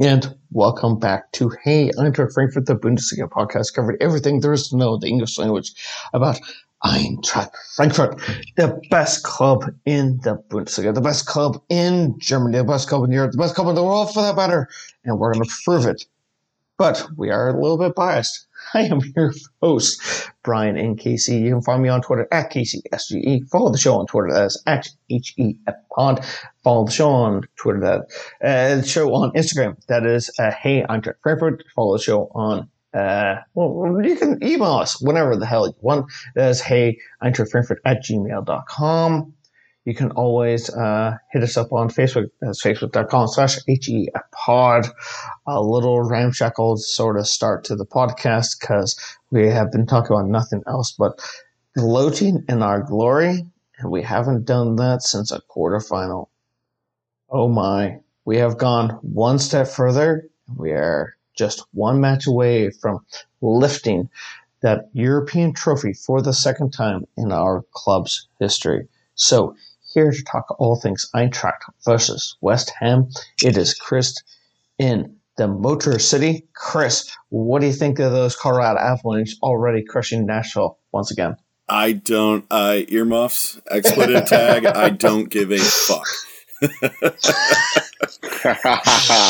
And welcome back to Hey I'm Eintracht Frankfurt, the Bundesliga podcast, covered everything there is to know the English language about Eintracht Frankfurt, the best club in the Bundesliga, the best club in Germany, the best club in Europe, the best club in the world for that matter. And we're going to prove it. But we are a little bit biased. I am your host, Brian and Casey. You can find me on Twitter at CaseySGE. Follow the show on Twitter as at HE Pod. Follow the show on Twitter that uh, show on Instagram. That is uh, Hey Jack Frankfurt. Follow the show on uh, well, you can email us whenever the hell you want. That is Hey Frankfurt at gmail.com. You can always uh, hit us up on Facebook. That's facebook.com slash pod. A little ramshackle sort of start to the podcast because we have been talking about nothing else but gloating in our glory. And we haven't done that since a quarterfinal. Oh my. We have gone one step further. We are just one match away from lifting that European trophy for the second time in our club's history. So here to talk all things Eintracht versus West Ham. It is Chris in the Motor City. Chris, what do you think of those Colorado Avalanche already crushing Nashville once again? I don't. Uh, earmuffs, expletive tag. I don't give a fuck.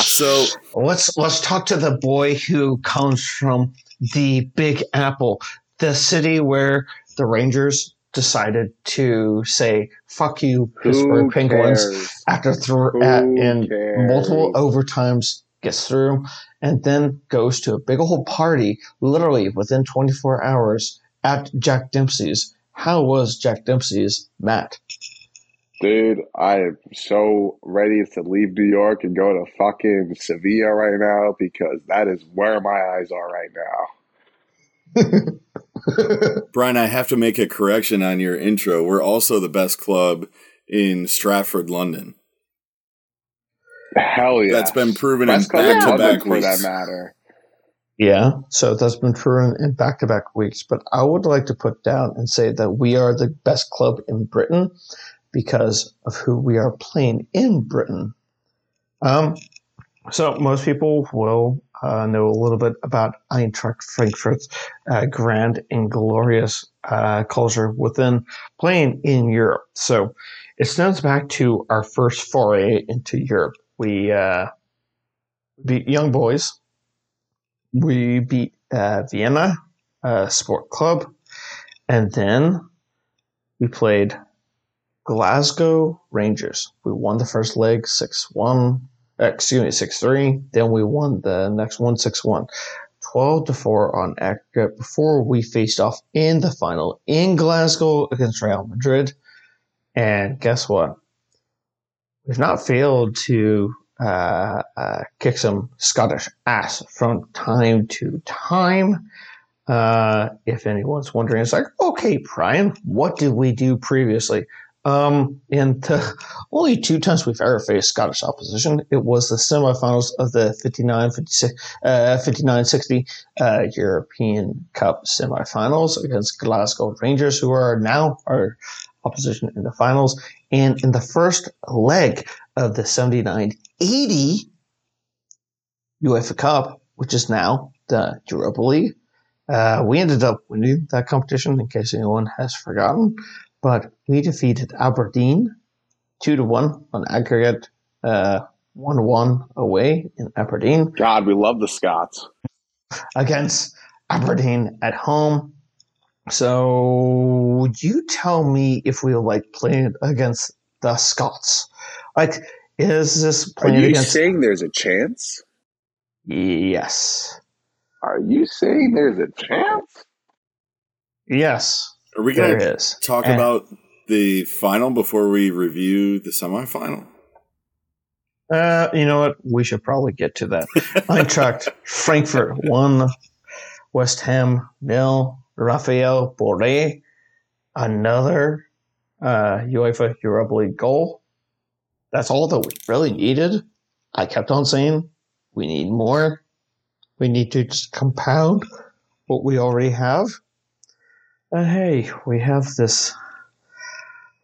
So let's let's talk to the boy who comes from the Big Apple, the city where the Rangers decided to say "fuck you, Pittsburgh Penguins" after through at, in multiple overtimes, gets through, and then goes to a big old party, literally within 24 hours at Jack Dempsey's. How was Jack Dempsey's, Matt? Dude, I am so ready to leave New York and go to fucking Sevilla right now because that is where my eyes are right now. Brian, I have to make a correction on your intro. We're also the best club in Stratford, London. Hell yeah. That's been proven best in back to back weeks. For that matter. Yeah, so that's been proven in back to back weeks. But I would like to put down and say that we are the best club in Britain because of who we are playing in Britain. Um, so most people will uh, know a little bit about Eintracht Frankfurt's uh, grand and glorious uh, culture within playing in Europe. So it stems back to our first foray into Europe. We uh, beat Young Boys. We beat uh, Vienna uh, Sport Club. And then we played Glasgow Rangers. We won the first leg 6 1 excuse me, 6 3. Then we won the next one 6 1. 12 to 4 on aggregate before we faced off in the final in Glasgow against Real Madrid. And guess what? We've not failed to uh, uh, kick some Scottish ass from time to time. Uh, if anyone's wondering, it's like, okay, Brian, what did we do previously? Um, and uh, only two times we've ever faced Scottish opposition. It was the semifinals of the 59 uh, 59 60 uh, European Cup semifinals against Glasgow Rangers, who are now our opposition in the finals. And in the first leg of the 79 80 UEFA Cup, which is now the Europa League, uh, we ended up winning that competition, in case anyone has forgotten but we defeated Aberdeen two to one on aggregate, uh, one one away in Aberdeen. God, we love the Scots against Aberdeen at home. So, would you tell me if we like playing against the Scots? Like, is this playing Are you against? saying there's a chance? Yes. Are you saying there's a chance? Yes. Are we going to talk and about the final before we review the semifinal? Uh, you know what? We should probably get to that. Eintracht Frankfurt one, West Ham nil. Rafael Borré, another uh, UEFA Europa League goal. That's all that we really needed. I kept on saying we need more. We need to just compound what we already have. Uh, hey, we have this.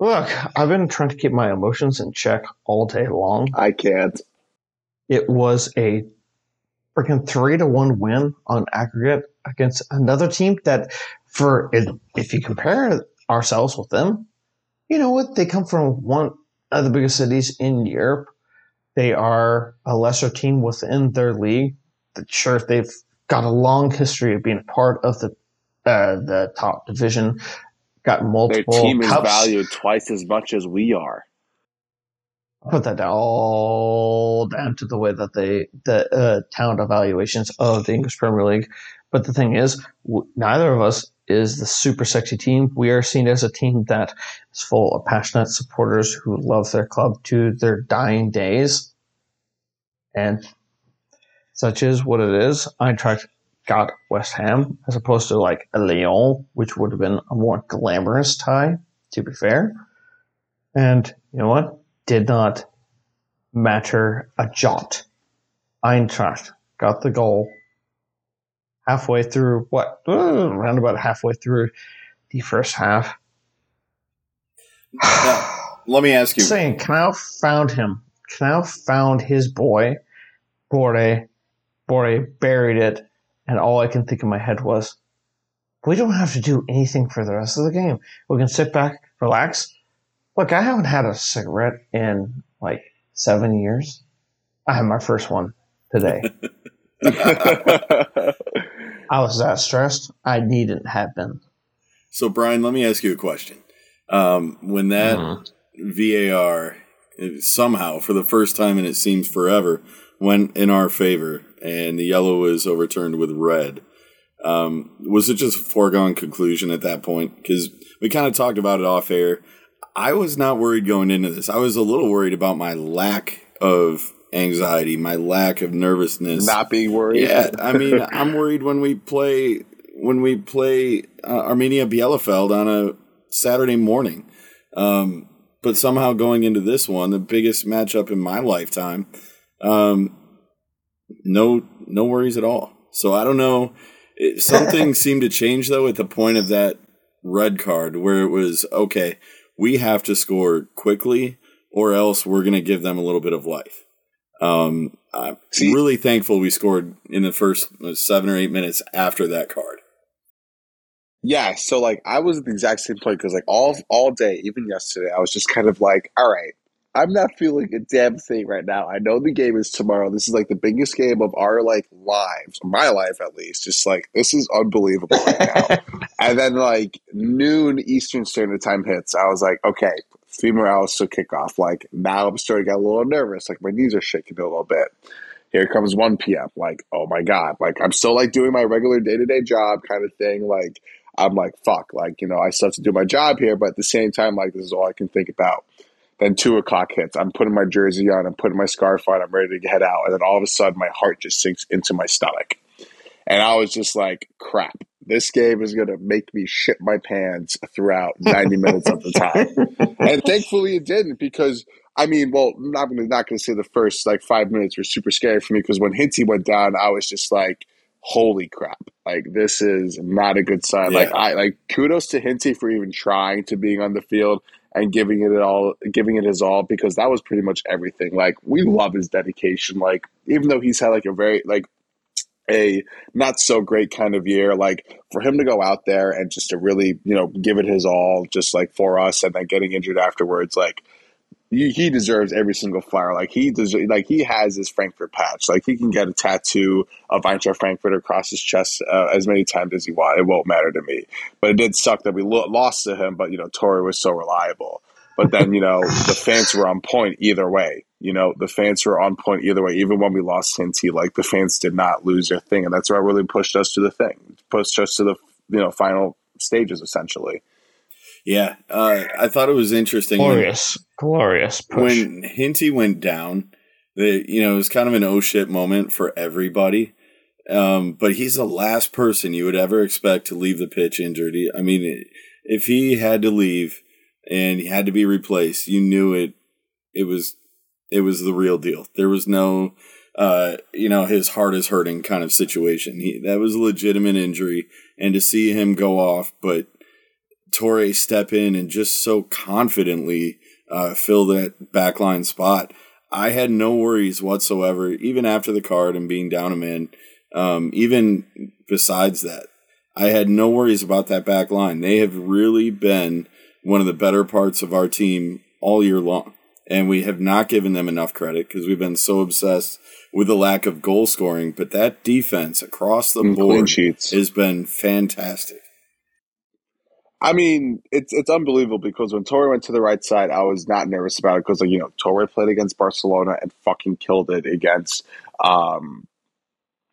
Look, I've been trying to keep my emotions in check all day long. I can't. It was a freaking three to one win on aggregate against another team that, for if you compare ourselves with them, you know what? They come from one of the biggest cities in Europe. They are a lesser team within their league. Sure, they've got a long history of being a part of the uh, the top division. Got multiple. Their team is valued twice as much as we are. put that all down to the way that they the uh, talent evaluations of the English Premier League. But the thing is, w- neither of us is the super sexy team. We are seen as a team that is full of passionate supporters who love their club to their dying days, and such is what it is. Eintracht got West Ham as opposed to like a Lyon, which would have been a more glamorous tie. To be fair, and you know what? did not matter a jot. Eintracht got the goal halfway through what uh, around about halfway through the first half. Now, let me ask you. Saying Knauf found him. Knauf found his boy. Borré, Borré buried it, and all I can think in my head was, we don't have to do anything for the rest of the game. We can sit back, relax, Look, I haven't had a cigarette in like seven years. I had my first one today. I was that stressed. I needn't have been. So, Brian, let me ask you a question. Um, when that Mhm. VAR somehow, for the first time and it seems forever, went in our favor and the yellow was overturned with red, um, was it just a foregone conclusion at that point? Because we kind of talked about it off air. I was not worried going into this. I was a little worried about my lack of anxiety, my lack of nervousness. Not being worried. Yeah, I mean, I'm worried when we play when we play uh, Arminia Bielefeld on a Saturday morning. Um, but somehow going into this one, the biggest matchup in my lifetime, um, no no worries at all. So I don't know. It, something seemed to change though at the point of that red card, where it was okay. We have to score quickly, or else we're going to give them a little bit of life. Um, I'm See- really thankful we scored in the first uh, seven or eight minutes after that card. Yeah, so like I was at the exact same point because like all all day, even yesterday, I was just kind of like, all right, I'm not feeling a damn thing right now. I know the game is tomorrow. This is like the biggest game of our like lives, my life at least. Just like this is unbelievable right now. and then like noon Eastern Standard Time hits. I was like, okay, three more hours to kick off. Like now I'm starting to get a little nervous. Like my knees are shaking a little bit. Here comes 1 p.m. Like, oh my God. Like I'm still like doing my regular day to day job kind of thing. Like I'm like, fuck, like, you know, I still have to do my job here, but at the same time, like, this is all I can think about. Then two o'clock hits. I'm putting my jersey on, I'm putting my scarf on, I'm ready to head out. And then all of a sudden, my heart just sinks into my stomach. And I was just like, crap, this game is going to make me shit my pants throughout 90 minutes of the time. And thankfully, it didn't because, I mean, well, I'm not going to not to say the first like five minutes were super scary for me because when Hinti went down, I was just like, holy crap like this is not a good sign like i like kudos to Hinti for even trying to being on the field and giving it all giving it his all because that was pretty much everything. Like we mm-hmm. love his dedication. Like even though he's had like a very like a not so great kind of year like for him to go out there and just to really you know give it his all just like for us and then getting injured afterwards like he, he deserves every single flower. Like he deserves, like he has his Frankfurt patch. Like he can get a tattoo of Eintracht Frankfurt across his chest uh, as many times as he wants. It won't matter to me. But it did suck that we lo- lost to him. But you know, Touré was so reliable. But then you know the fans were on point either way. You know the fans were on point either way. Even when we lost Hinti, like the fans did not lose their thing, and that's what really pushed us to the thing, pushed us to the you know final stages essentially. Yeah, uh, I thought it was interesting when, glorious, glorious push. when Hinti went down. The you know it was kind of an oh shit moment for everybody. Um, but he's the last person you would ever expect to leave the pitch injured. He- I mean, if he had to leave and he had to be replaced, you knew it. It was it was the real deal. There was no, uh, you know, his heart is hurting kind of situation. He, that was a legitimate injury, and to see him go off, but Touré step in and just so confidently uh, fill that backline spot. I had no worries whatsoever, even after the card and being down a man. Um, even besides that, I had no worries about that back line. They have really been one of the better parts of our team all year long. And we have not given them enough credit because we've been so obsessed with the lack of goal scoring. But that defense across the And board has been fantastic. I mean, it's it's unbelievable because when Touré went to the right side, I was not nervous about it because like you know Touré played against Barcelona and fucking killed it against. Um,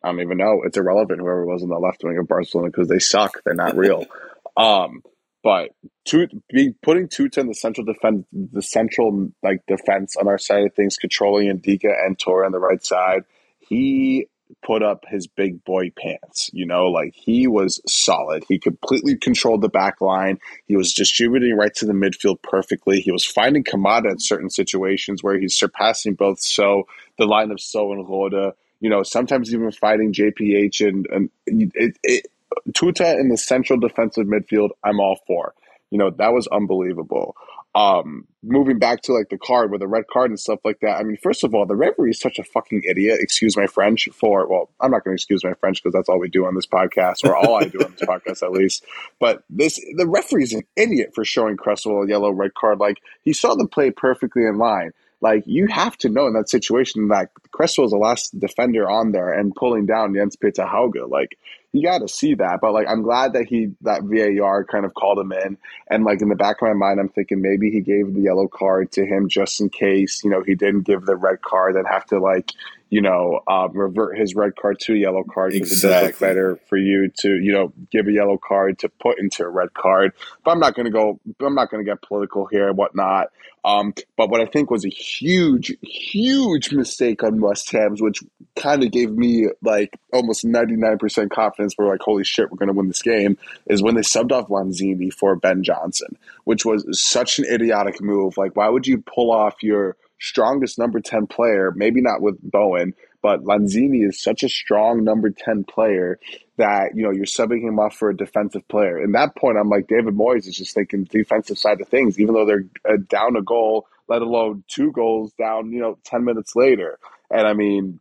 I don't even know. It's irrelevant whoever was on the left wing of Barcelona because they suck. They're not real. um, but two, being putting Tuta in the central defense, the central like defense on our side of things, controlling Ndicka and Touré on the right side, he put up his big boy pants. You know, like he was solid. He completely controlled the back line. He was distributing right to the midfield perfectly. He was finding Kamada in certain situations where he's surpassing both So, the line of Sow and Rode. You know, sometimes even fighting JPH and, and it, it, Tuta in the central defensive midfield, I'm all for. You know, that was unbelievable. Um, moving back to like the card with the red card and stuff like that. I mean, first of all, the referee is such a fucking idiot. Excuse my French for well, I'm not going to excuse my French because that's all we do on this podcast, or all I do on this podcast at least. But this the referee is an idiot for showing Cresswell a yellow red card. Like he saw the play perfectly in line. Like you have to know in that situation that Cresswell is the last defender on there and pulling down Jens Petter Hauge. Like you got to see that. But like I'm glad that he that VAR kind of called him in. And like in the back of my mind, I'm thinking maybe he gave the yellow card to him just in case you know he didn't give the red card and have to like you know uh, revert his red card to a yellow card because it does look Exactly. better for you to you know give a yellow card to put into a red card. But I'm not going to go. I'm not going to get political here and whatnot. Um, but what I think was a huge, huge mistake on West Ham's, which kind of gave me like almost 99% confidence we're like, holy shit, we're going to win this game, is when they subbed off Lanzini for Ben Johnson, which was such an idiotic move. Like, why would you pull off your strongest number 10 player, maybe not with Bowen, but Lanzini is such a strong number 10 player that, you know, you're subbing him off for a defensive player. And that point, I'm like, David Moyes is just thinking defensive side of things, even though they're uh, down a goal, let alone two goals down, you know, 10 minutes later. And I mean,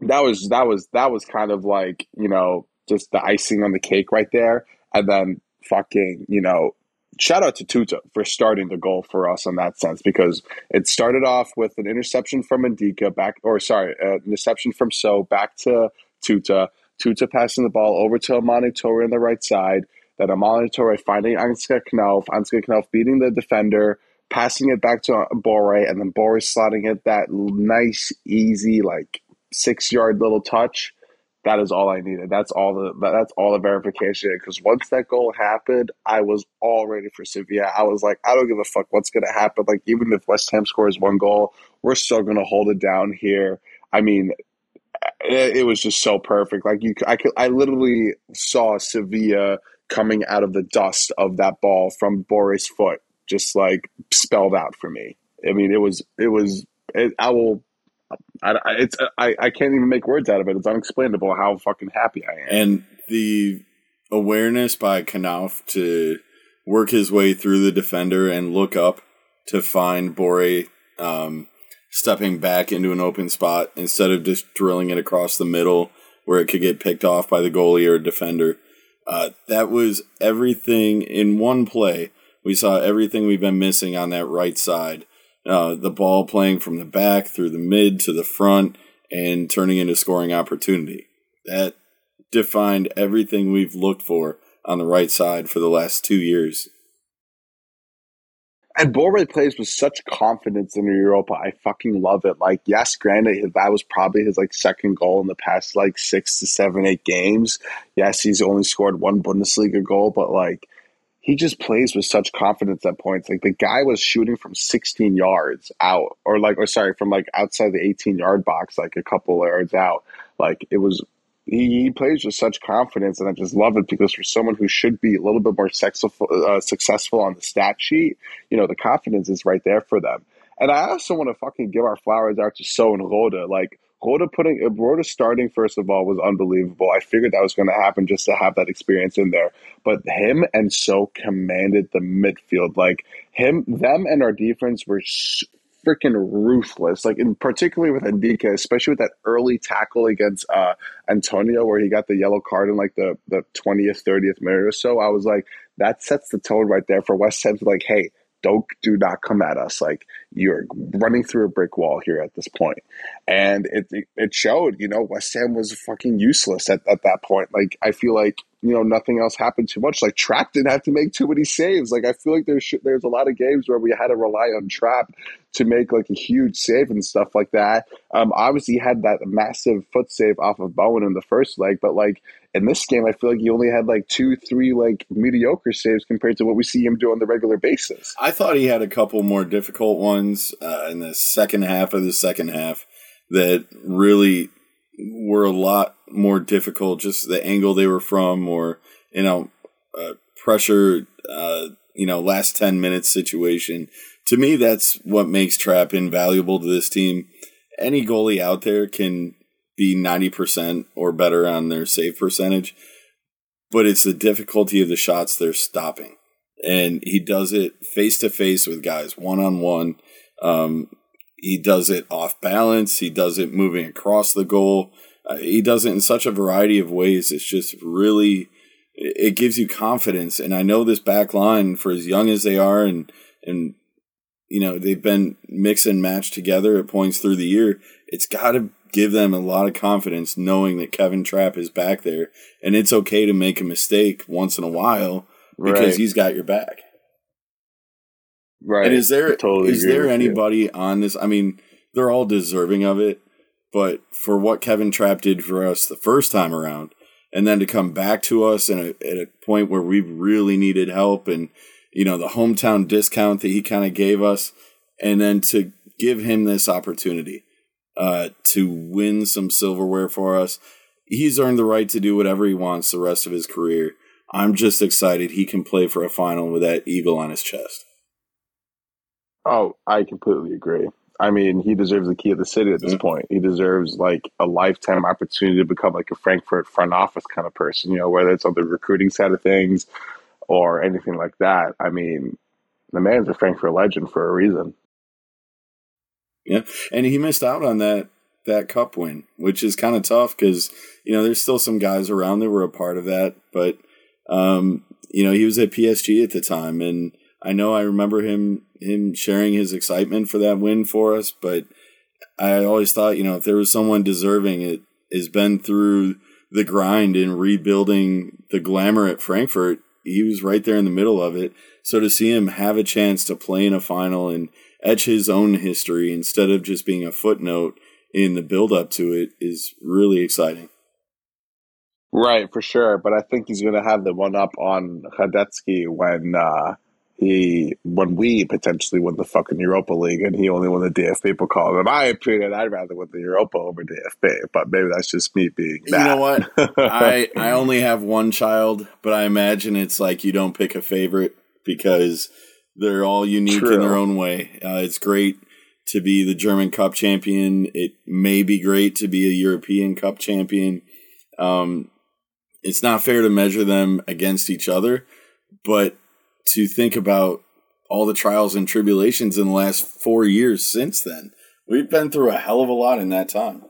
that was that was that was kind of like you know just the icing on the cake right there. And then fucking you know shout out to Tuta for starting the goal for us in that sense because it started off with an interception from Ndicka back or sorry uh, interception from Sow back to Tuta. Tuta passing the ball over to Almamy Touré on the right side. Then Almamy Touré finding Ansgar Knauf Ansgar Knauf beating the defender passing it back to Borré and then Borré slotting it that nice easy like six yard little touch. That is all I needed. That's all the that's all the verification. Because once that goal happened, I was all ready for Sevilla. I was like, I don't give a fuck what's gonna happen. Like even if West Ham scores one goal, we're still gonna hold it down here. I mean, it, it was just so perfect. Like you, I could, I literally saw Sevilla coming out of the dust of that ball from Boris' foot, just like spelled out for me. I mean, it was, it was. It, I will I, it's I, I can't even make words out of it. It's unexplainable how fucking happy I am. And the awareness by Knauf to work his way through the defender and look up to find Borré um, stepping back into an open spot instead of just drilling it across the middle where it could get picked off by the goalie or defender. Uh, that was everything in one play. We saw everything we've been missing on that right side. Uh, the ball playing from the back through the mid to the front and turning into scoring opportunity. That defined everything we've looked for on the right side for the last two years. And Borre plays with such confidence in Europa. I fucking love it. Like, yes, granted, that was probably his like second goal in the past like six to seven, eight games. Yes, he's only scored one Bundesliga goal, but like he just plays with such confidence at points. Like the guy was shooting from 16 yards out, or like, or sorry, from like outside the 18 yard box, like a couple yards out. Like it was, he, he plays with such confidence, and I just love it because for someone who should be a little bit more successful, uh, successful on the stat sheet, you know, the confidence is right there for them. And I also want to fucking give our flowers out to Sow and Rode. Like Rode putting Rode starting first of all was unbelievable. I figured that was going to happen just to have that experience in there. But him and Sow commanded the midfield. Like him, them, and our defense were freaking ruthless. Like in particularly with Ndicka, especially with that early tackle against uh, Antonio, where he got the yellow card in like the the twentieth, thirtieth minute or so. I was like, that sets the tone right there for West Ham like, hey, don't do not come at us. Like you're running through a brick wall here at this point. And it it showed you know west ham was fucking useless at, at that point. Like i feel like you know nothing else happened too much. Like Trapp didn't have to make too many saves. Like i feel like there's there's a lot of games where we had to rely on Trapp to make like a huge save and stuff like that. Um obviously had that massive foot save off of bowen in the first leg but like in this game, I feel like he only had like two, three like mediocre saves compared to what we see him do on the regular basis. I thought he had a couple more difficult ones uh, in the second half of the second half that really were a lot more difficult. Just the angle they were from, or you know, uh, pressure. Uh, you know, last ten minutes situation. To me, that's what makes Trapp invaluable to this team. Any goalie out there can be 90% or better on their save percentage, but it's the difficulty of the shots they're stopping. And he does it face to face with guys, one on one. He does it off balance. He does it moving across the goal. Uh, he does it in such a variety of ways. It's just really, it gives you confidence. And I know this back line, for as young as they are, and and you know they've been mix and match together at points through the year. It's got to give them a lot of confidence knowing that Kevin Trapp is back there and it's okay to make a mistake once in a while because right. he's got your back. Right. And is there totally is there anybody you. on this I mean they're all deserving of it but for what Kevin Trapp did for us the first time around and then to come back to us a, at a point where we really needed help and you know the hometown discount that he kind of gave us and then to give him this opportunity uh, to win some silverware for us. He's earned the right to do whatever he wants the rest of his career. I'm just excited he can play for a final with that eagle on his chest. Oh, I completely agree. I mean, he deserves the key of the city at this mm-hmm. point. He deserves like a lifetime opportunity to become like a Frankfurt front office kind of person, you know, whether it's on the recruiting side of things or anything like that. I mean, the man's a Frankfurt legend for a reason. Yeah, and he missed out on that that cup win, which is kind of tough because you know there's still some guys around that were a part of that, but um, you know he was at PSG at the time, and I know I remember him him sharing his excitement for that win for us, but I always thought you know if there was someone deserving, it has been through the grind in rebuilding the glamour at Frankfurt. He was right there in the middle of it. So to see him have a chance to play in a final and etch his own history instead of just being a footnote in the build up to it is really exciting. Right, for sure. But I think he's going to have the one up on Hradecky when uh, he when we potentially win the fucking Europa League and he only won the DFB Pokal. In my opinion, I'd rather win the Europa over DFB, but maybe that's just me being. You know what? I I only have one child, but I imagine it's like you don't pick a favorite because they're all unique True. in their own way. Uh, it's great to be the German Cup champion. It may be great to be a European Cup champion. Um, it's not fair to measure them against each other, but to think about all the trials and tribulations in the last four years since then, we've been through a hell of a lot in that time.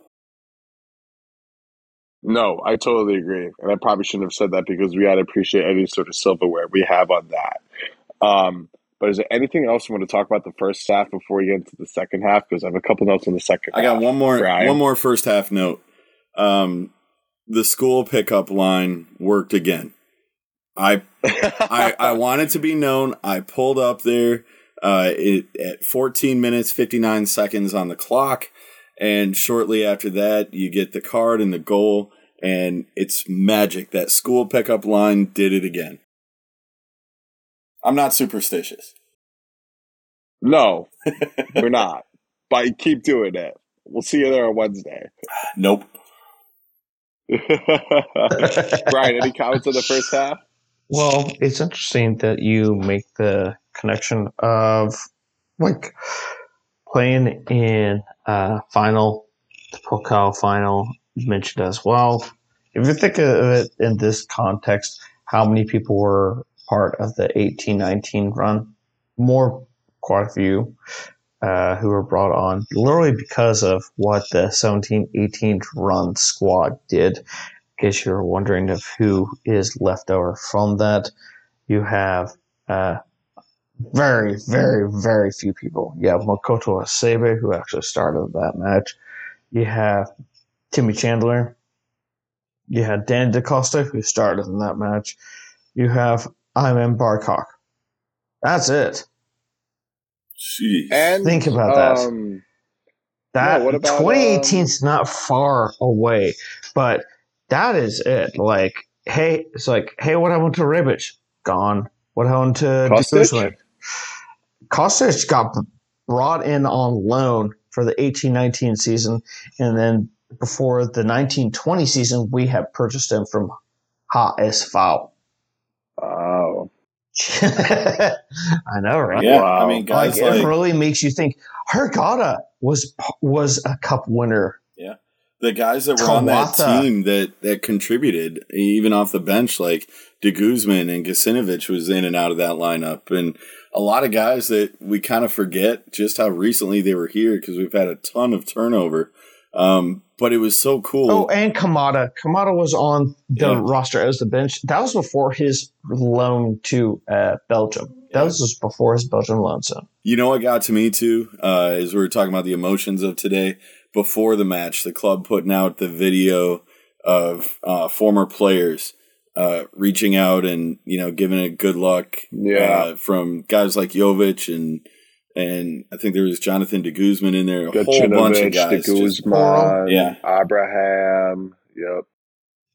No, I totally agree. And I probably shouldn't have said that because we got to appreciate any sort of silverware we have on that. Um, but is there anything else you want to talk about the first half before we get into the second half? Because I have a couple notes on the second. I got one more Brian. one more first half note. Um, the school pickup line worked again. I I, I wanted to be known. I pulled up there uh, it, at 14 minutes 59 seconds on the clock, and shortly after that, you get the card and the goal, and it's magic. That school pickup line did it again. I'm not superstitious. No, we're not. But keep doing it. We'll see you there on Wednesday. Nope. Brian, any comments on the first half? Well, it's interesting that you make the connection of like playing in a final, the Pokal final mentioned as well. If you think of it in this context, how many people were part of the 1819 run. More, quite a few. uh, who were brought on literally because of what the 17 18 run squad did. In case you're wondering of who is left over from that, you have uh, very, very, very few people. You have Makoto Hasebe, who actually started that match. You have Timmy Chandler. You had Dan DaCosta, who started in that match. You have Aymen Barkok. That's it. Jeez. And Think about that. um, That Yeah, what about, 2018 um, is not far away, but that is it. Like, hey, it's like, hey, what happened to Rebić? Gone. What happened to Kostic? Kostic? Kostic got brought in on loan for the 1819 season, and then before the 1920 season, we have purchased him from HSV. Oh, I know, right? yeah, Wow. I mean, guys like, like, it really makes you think. Hrgota was was a cup winner. Yeah, the guys that were on that team that that contributed, even off the bench, like De Guzman and Gacinovic was in and out of that lineup, and a lot of guys that we kind of forget just how recently they were here because we've had a ton of turnover. Um, but it was so cool. Oh, and Kamada. Kamada was on the Yeah. roster as the bench. That was before his loan to uh, Belgium. That Yeah. was just before his Belgium loan. So You know what got to me too, uh, is we were talking about the emotions of today. Before the match, the club putting out the video of uh, former players uh, reaching out and you know giving it good luck. Yeah. uh, from guys like Jovic and and I think there was Jonathan De Guzman in there, a whole bunch of Gacinovic, De Guzman, Yeah. Abraham. Yep.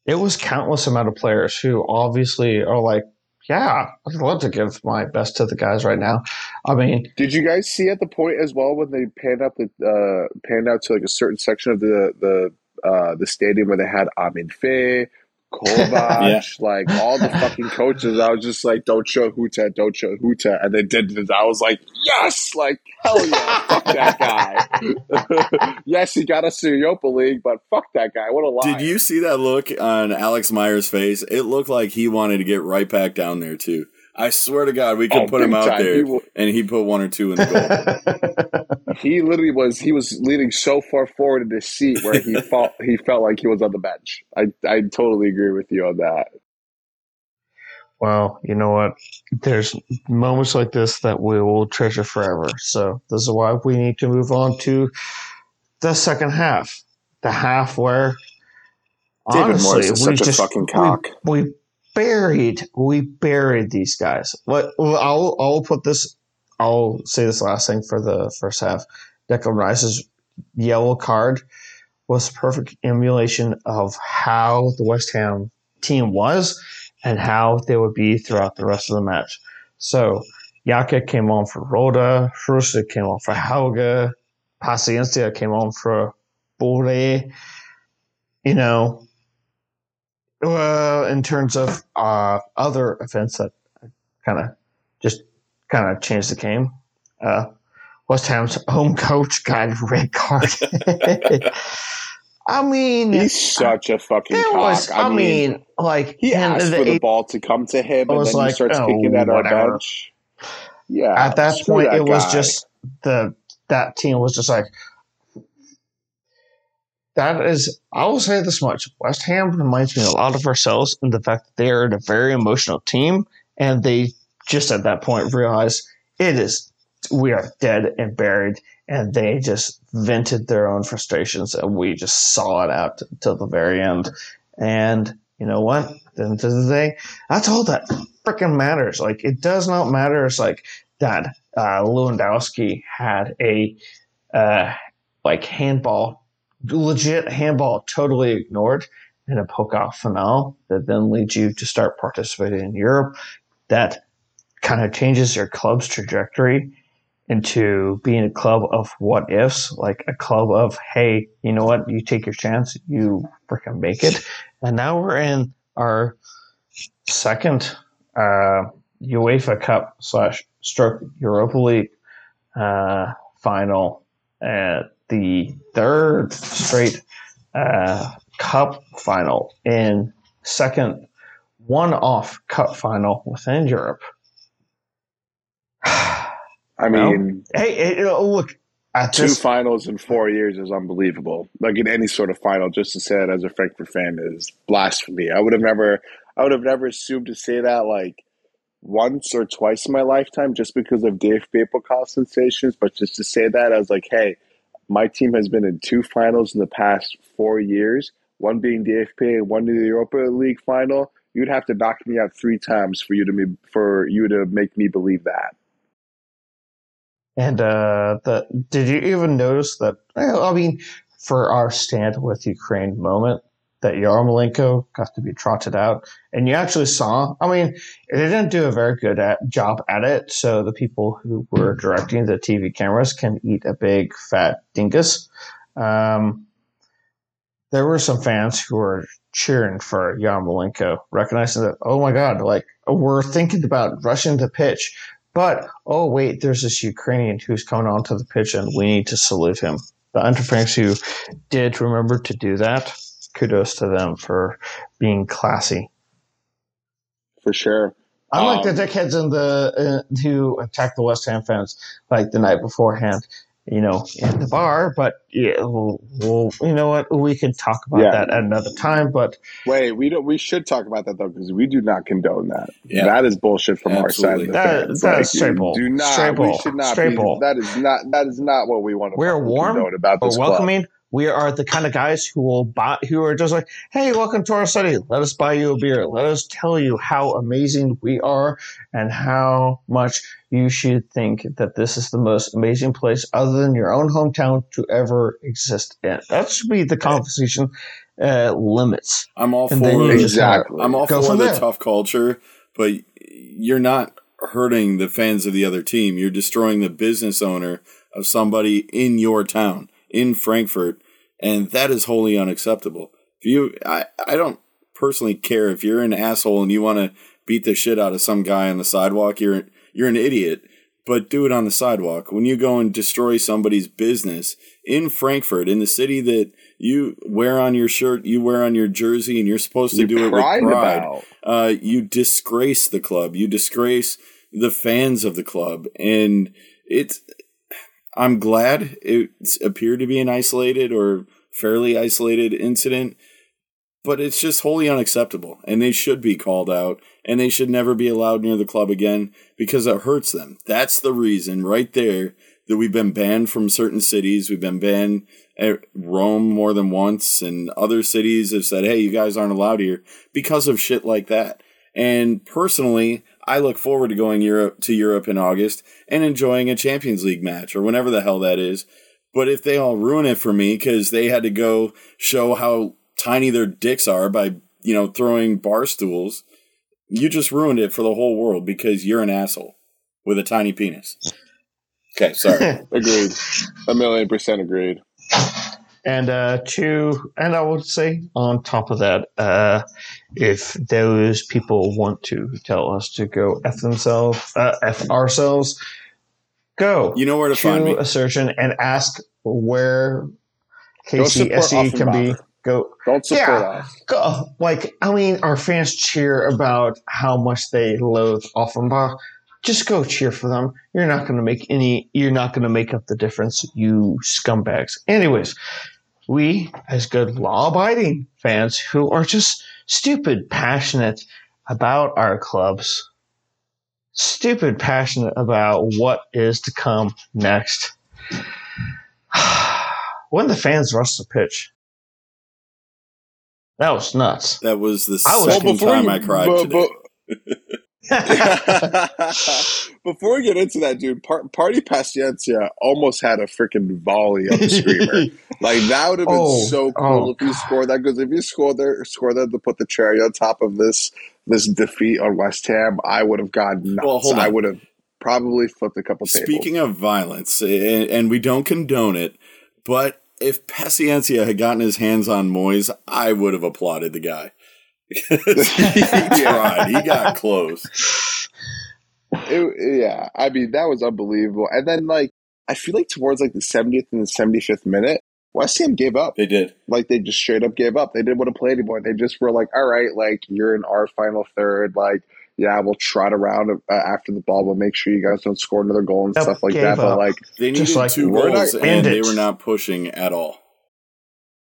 it was countless amount of players who obviously are like, yeah, I'd love to give my best to the guys right now. I mean, Did you guys see at the point as well when they panned up the uh, panned out to like a certain section of the the uh, the stadium where they had Armin Veh, Kovac, like all the fucking coaches? I was just like, don't show Hütter, don't show Hütter, and they did it. I was like, yes, like hell yeah, fuck that guy. yes, he got us to Europa League, but fuck that guy. What a lie. Did you see that look on Alex Meier's face? It looked like he wanted to get right back down there too. I swear to God, we could Oh, put him out time. there, He wa- and he put one or two in the goal. He literally was. He was leaning so far forward in the seat where he felt he felt like he was on the bench. I I totally agree with you on that. well, you know what? There's moments like this that we will treasure forever. So this is why we need to move on to the second half, the half where David honestly Morris is we such a just fucking we- cock. We, buried, we buried these guys. What? I'll I'll put this. I'll say this last thing for the first half. Declan Rice's yellow card was a perfect emulation of how the West Ham team was and how they would be throughout the rest of the match. So Yaka came on for Rode, Frusa came on for Helga, Paciencia came on for Borré. You know, well, in terms of uh, other events that kind of just kind of changed the game, uh, West Ham's home coach got a red card. I mean, He's such a fucking there cock. was. I, mean, like he asked the for the ball to come to him, and then like, he starts oh, kicking at our whatever. bench. Yeah, at that point, that it was just the that team was just like that is. I will say this much: West Ham reminds me a lot of ourselves in the fact that they are a very emotional team, and they just at that point realized it is we are dead and buried, and they just vented their own frustrations, and we just saw it out till the very end. And you know what? At the end of the day, that's all that freaking matters. Like it does not matter. It's like that uh, Lewandowski had a uh, like handball, legit handball, totally ignored in a Pokal finale that then leads you to start participating in Europe. That kind of changes your club's trajectory into being a club of what ifs, like a club of, hey, you know what? You take your chance, you freaking make it. And now we're in our second uh, UEFA Cup slash stroke Europa League uh, final, uh, the third straight uh, cup final in second one-off cup final within Europe. I No. mean, Hey, hey, oh, look, at Two this finals in four years is unbelievable. Like in any sort of final, just to say it as a Frankfurt fan is blasphemy. I would have never, I would have never assumed to say that like once or twice in my lifetime, just because of DFB Pokal sensations. But just to say that, I was like, hey, my team has been in two finals in the past four years. One being DFB and one in the Europa League final. You'd have to back me up three times for you to me for you to make me believe that. And uh, the did you even notice that? I mean, for our stand with Ukraine moment, that Yarmolenko got to be trotted out, and you actually saw. I mean, they didn't do a very good at, job at it, so the people who were directing the TV cameras can eat a big fat dingus. Um, there were some fans who were cheering for Yarmolenko, recognizing that, oh my god, like we're thinking about rushing the pitch, but oh wait, there's this Ukrainian who's coming onto the pitch, and we need to salute him. The Underfangs who did remember to do that, kudos to them for being classy. For sure. Unlike Um, the dickheads in the uh, who attacked the West Ham fans like the night beforehand, you know, in the bar. But yeah, we'll, we'll you know what, we can talk about Yeah. that at another time. But Wait, we don't. We should talk about that though, because we do not condone that. Yeah. That is bullshit from our side. Of the That- fans. that Like, is straight bull. Do not. Straight We should not. Straight be, bull. That is not. That is not what we want to. We're fucking warm, condone about we're this club. Welcoming. We are the kind of guys who will buy, who are just like, "Hey, welcome to our city. Let us buy you a beer. Let us tell you how amazing we are and how much you should think that this is the most amazing place other than your own hometown to ever exist in." That should be the conversation uh, limits. I'm all And then for Exactly. I'm all Go for the there. tough culture, but you're not hurting the fans of the other team. You're destroying the business owner of somebody in your town, in Frankfurt, and that is wholly unacceptable. If you, I, I don't personally care if you're an asshole and you want to beat the shit out of some guy on the sidewalk. You're you're an idiot, but do it on the sidewalk. When you go and destroy somebody's business in Frankfurt, in the city that you wear on your shirt, you wear on your jersey, and you're supposed to You do it with pride uh, you disgrace the club. You disgrace the fans of the club, and it's. I'm glad it appeared to be an isolated or fairly isolated incident, but it's just wholly unacceptable, and they should be called out, and they should never be allowed near the club again because it hurts them. That's the reason, right there, that we've been banned from certain cities. We've been banned at Rome more than once, and other cities have said, "Hey, you guys aren't allowed here," because of shit like that. And personally, I look forward to going Europe to Europe in August and enjoying a Champions League match or whenever the hell that is. But if they all ruin it for me because they had to go show how tiny their dicks are by you know throwing bar stools, you just ruined it for the whole world because you're an asshole with a tiny penis. Okay, sorry. Agreed. A million percent agreed. And uh, two, and I would say on top of that, uh, if those people want to tell us to go f themselves, uh, f ourselves, go You know where to find me. to a surgeon and ask where KCSE can be. Go, Don't support Yeah. us. go. Like, I mean, our fans cheer about how much they loathe Offenbach. Just go cheer for them. You're not going to make any. You're not going to make up the difference, you scumbags. Anyways, we, as good law-abiding fans who are just stupid passionate about our clubs, stupid passionate about what is to come next. when the fans rushed the pitch, that was nuts. That was the I was- second time I cried but- today. Before we get into that, dude, par- Party Paciencia almost had a freaking volley of the screamer. like that would have been Oh, so oh. cool oh. if you scored that. Because if you scored there, scored that to put the cherry on top of this this defeat on West Ham, I would have gone nuts. Well, hold I would have probably flipped a couple tables. Speaking of violence, and, and we don't condone it, but if Paciencia had gotten his hands on Moyes, I would have applauded the guy. he tried. He got close. It- yeah, I mean that was unbelievable. And then like I feel like towards like the 70th and the 75th minute, West Ham gave up. They did. Like they just straight up gave up. They didn't want to play anymore. They just were like, "All right, like you're in our final third. Like yeah, we'll trot around uh, after the ball. We'll make sure you guys don't score another goal and Yep, stuff like gave that. But like They Just needed like, two goals, not- and end they were not pushing at all.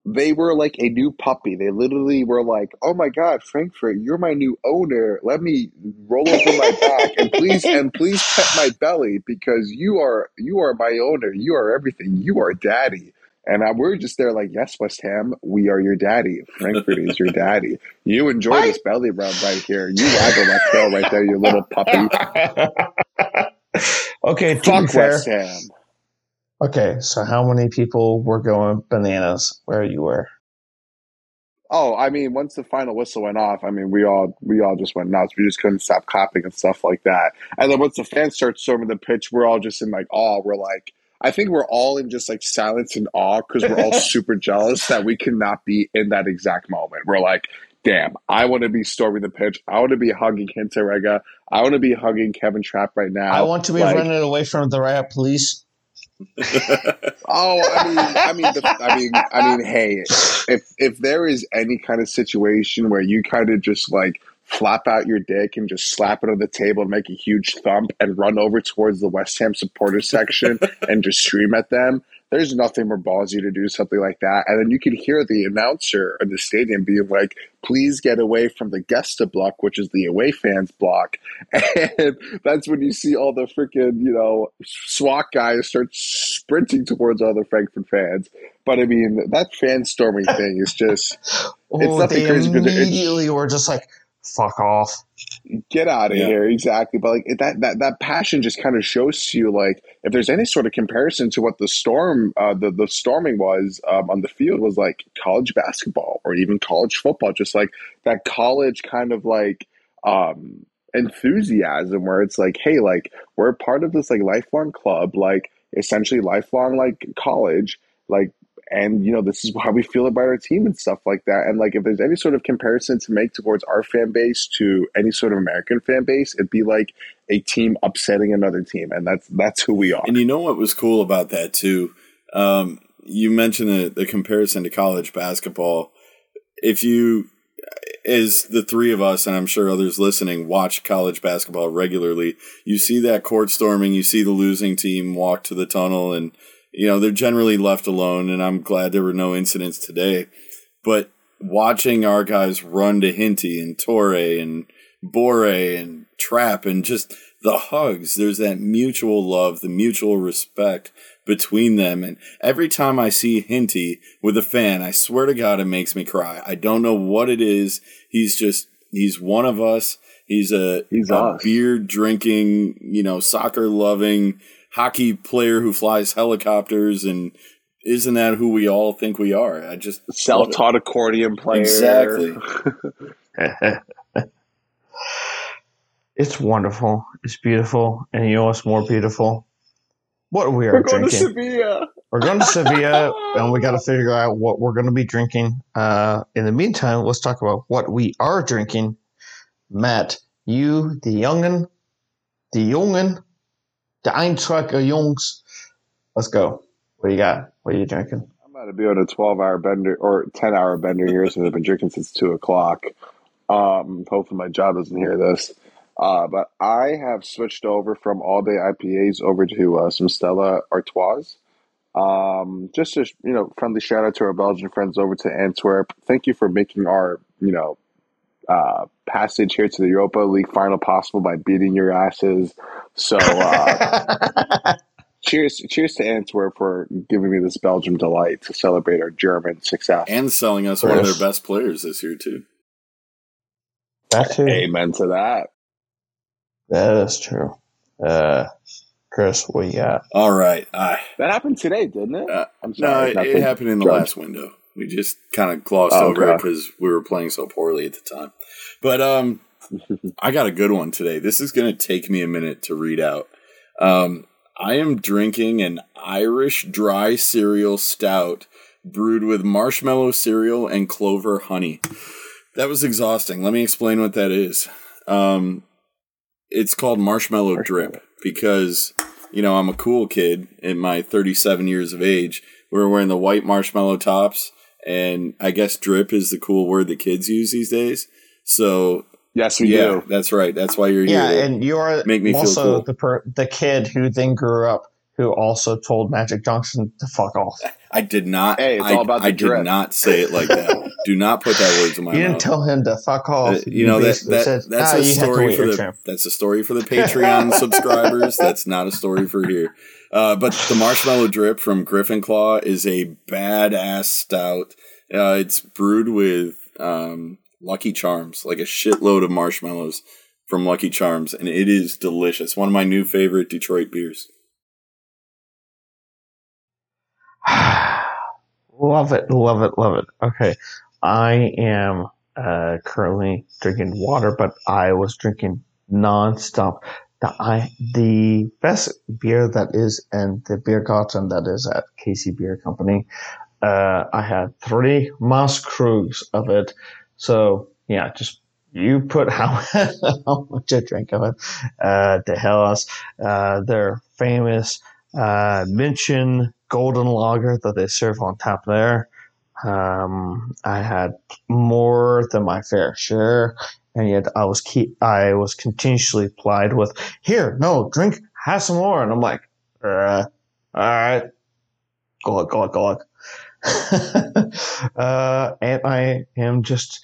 They were like a new puppy. They literally were like, "Oh my God, Frankfurt, you're my new owner. Let me roll over my back and please and please pet my belly because you are you are my owner. You are everything. You are daddy." And I, we're just there like, "Yes, West Ham, we are your daddy. Frankfurt is your daddy. You enjoy this belly rub right here. You waggle that tail right there, you little puppy. okay, to Fuck fair. West Ham." Okay, so how many people were going bananas where you were? Oh, I mean, once the final whistle went off, I mean, we all we all just went nuts. We just couldn't stop clapping and stuff like that. And then once the fans start storming the pitch, we're all just in like awe. We're like, I think we're all in just like silence and awe because we're all super jealous that we cannot be in that exact moment. We're like, damn, I want to be storming the pitch. I want to be hugging Hinteregger. I want to be hugging Kevin Trapp right now. I want to be Like, running away from the riot police. Oh, I mean, I mean, the, I mean, I mean, hey, if if there is any kind of situation where you kind of just like flap out your dick and just slap it on the table and make a huge thump and run over towards the West Ham supporter section and just scream at them, there's nothing more ballsy to do something like that. And then you can hear the announcer in the stadium being like, "Please get away from the Gesta block, which is the away fans block." And that's when you see all the freaking, you know, SWAT guys start sprinting towards all the Frankfurt fans. But I mean, that fan storming thing is just Oh, nothing they crazy, it's- immediately were just like, fuck off. get out of Yeah. here, exactly. But like that, that that passion just kind of shows to you, like if there's any sort of comparison to what the storm, uh, the the storming was um, on the field was like college basketball or even college football, just like that college kind of like um, enthusiasm where it's like, hey, like we're part of this like lifelong club, like essentially lifelong like college, like and you know this is how we feel about our team and stuff like that and like if there's any sort of comparison to make towards our fan base to any sort of american fan base it'd be like a team upsetting another team and that's that's who we are And you know what was cool about that too? Um, you mentioned the, the comparison to college basketball. If you, as the three of us, and I'm sure others listening, watch college basketball regularly, you see that court storming, you see the losing team walk to the tunnel, and you know they're generally left alone. And I'm glad there were no incidents today. But watching our guys run to Hinti and Touré and Borré and Trapp and just the hugs, there's that mutual love, the mutual respect between them. And every time I see Hinti with a fan, I swear to God, it makes me cry. I don't know what it is. He's just, he's one of us. He's a, He's a us. beer drinking, you know, soccer loving hockey player who flies helicopters. And isn't that who we all think we are? I just self-taught accordion player Exactly. it's wonderful. It's beautiful. And you know what's more beautiful? What we are we're going drinking. to sevilla We're going to Sevilla, and we got to figure out what we're going to be drinking. Uh, in the meantime, let's talk about what we are drinking. Matt, you, the youngin, the youngin, the Eintracht Jungs. Let's go. What do you got? What are you drinking? i'm about to be on a 12-hour bender or 10-hour bender here since i've been drinking since 2 o'clock um hopefully my job doesn't hear this uh, but I have switched over from all day IPAs over to uh, some Stella Artois. Um, just a you know friendly shout out to our Belgian friends over to Antwerp. Thank you for making our you know uh, passage here to the Europa League final possible by beating your asses. So uh, cheers, cheers to Antwerp for giving me this Belgium delight to celebrate our German success. And selling us one of their best players this year, too. that too. Amen to that. That is true. Uh, Chris, what you got? All right. I, That happened today, didn't it? Uh, I'm no, sorry. it, it happened in the Drugs. last window. We just kind of glossed Oh, over it because we were playing so poorly at the time. But um, I got a good one today. This is going to take me a minute to read out. Um, I am drinking an Irish dry cereal stout brewed with marshmallow cereal and clover honey. That was exhausting. Let me explain what that is. Um, it's called marshmallow drip because you know I'm a cool kid in my 37 years of age. We're wearing the white marshmallow tops, and I guess drip is the cool word that kids use these days. So Yes, we yeah, do. that's right. That's why you're here. Yeah, and you're make me feel cool. the per- the kid who then grew up who also told Magic Johnson to fuck off. I did not. Hey, it's I, all about the I did not say it like that. do not put that words in my mouth. you didn't mouth. tell him to fuck off. Uh, you know that, that said, that's "Ah, a you have to story for the turn." that's a story for the Patreon subscribers. That's not a story for here. Uh, but the marshmallow drip from Griffin Claw is a badass stout. Uh, it's brewed with um, Lucky Charms, like a shitload of marshmallows from Lucky Charms, and it is delicious. One of my new favorite Detroit beers. love it, love it, love it. Okay, I am uh, currently drinking water, but I was drinking nonstop. The I the best beer that is and the beer garden that is at Casey Beer Company. Uh, I had three Moss Krugs of it. So yeah, just you put how, how much you drink of it. Uh, to Helles, uh, their famous uh, München golden lager that they serve on tap there. Um, I had more than my fair share, and yet I was keep I was continuously plied with here, no, drink, have some more, and I'm like, uh, all right, glug glug glug. uh, and I am just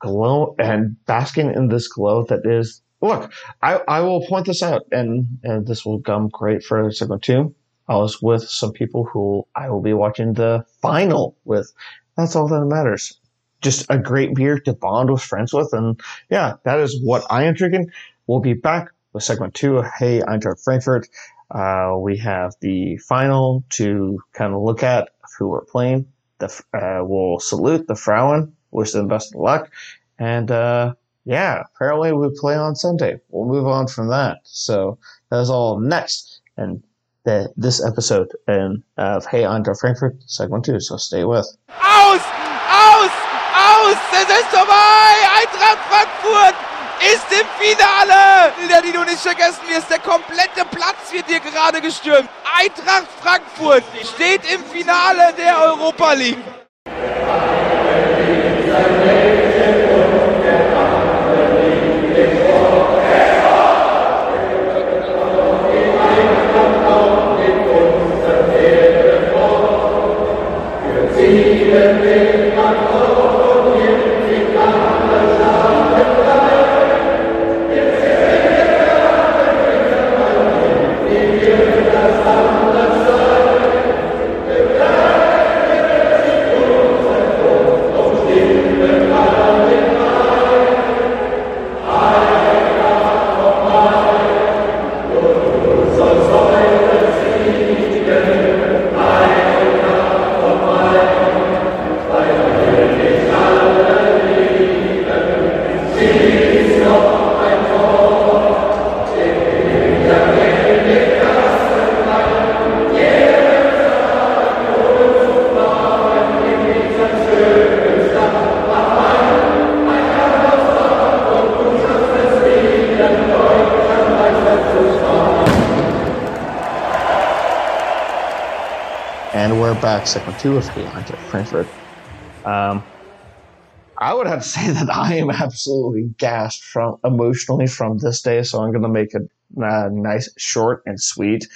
glow and basking in this glow that is. Look, I, I will point this out, and, and this will come great for segment two. I was with some people who I will be watching the final with. That's all that matters. Just a great beer to bond with friends with. And yeah, that is what I am drinking. We'll be back with segment two Hey, I'm Eintracht Frankfurt. Uh, we have the final to kind of look at who we're playing. The, uh, we'll salute the Frauen, wish them best of luck. And uh, yeah, apparently we play on Sunday. We'll move on from that. So that's all next. And the, this episode in, of Hey Eintracht Frankfurt, segment two. So stay with. Aus! Aus! Aus! Es ist vorbei! Eintracht Frankfurt ist im Finale! Der, du nicht vergessen wirst, der komplette Platz wird dir gerade gestürmt. Eintracht Frankfurt steht im Finale der Europa League. Two of Eintracht Frankfurt. Um, I would have to say that I am absolutely gassed from emotionally from this day, so I'm going to make it uh, nice, short, and sweet.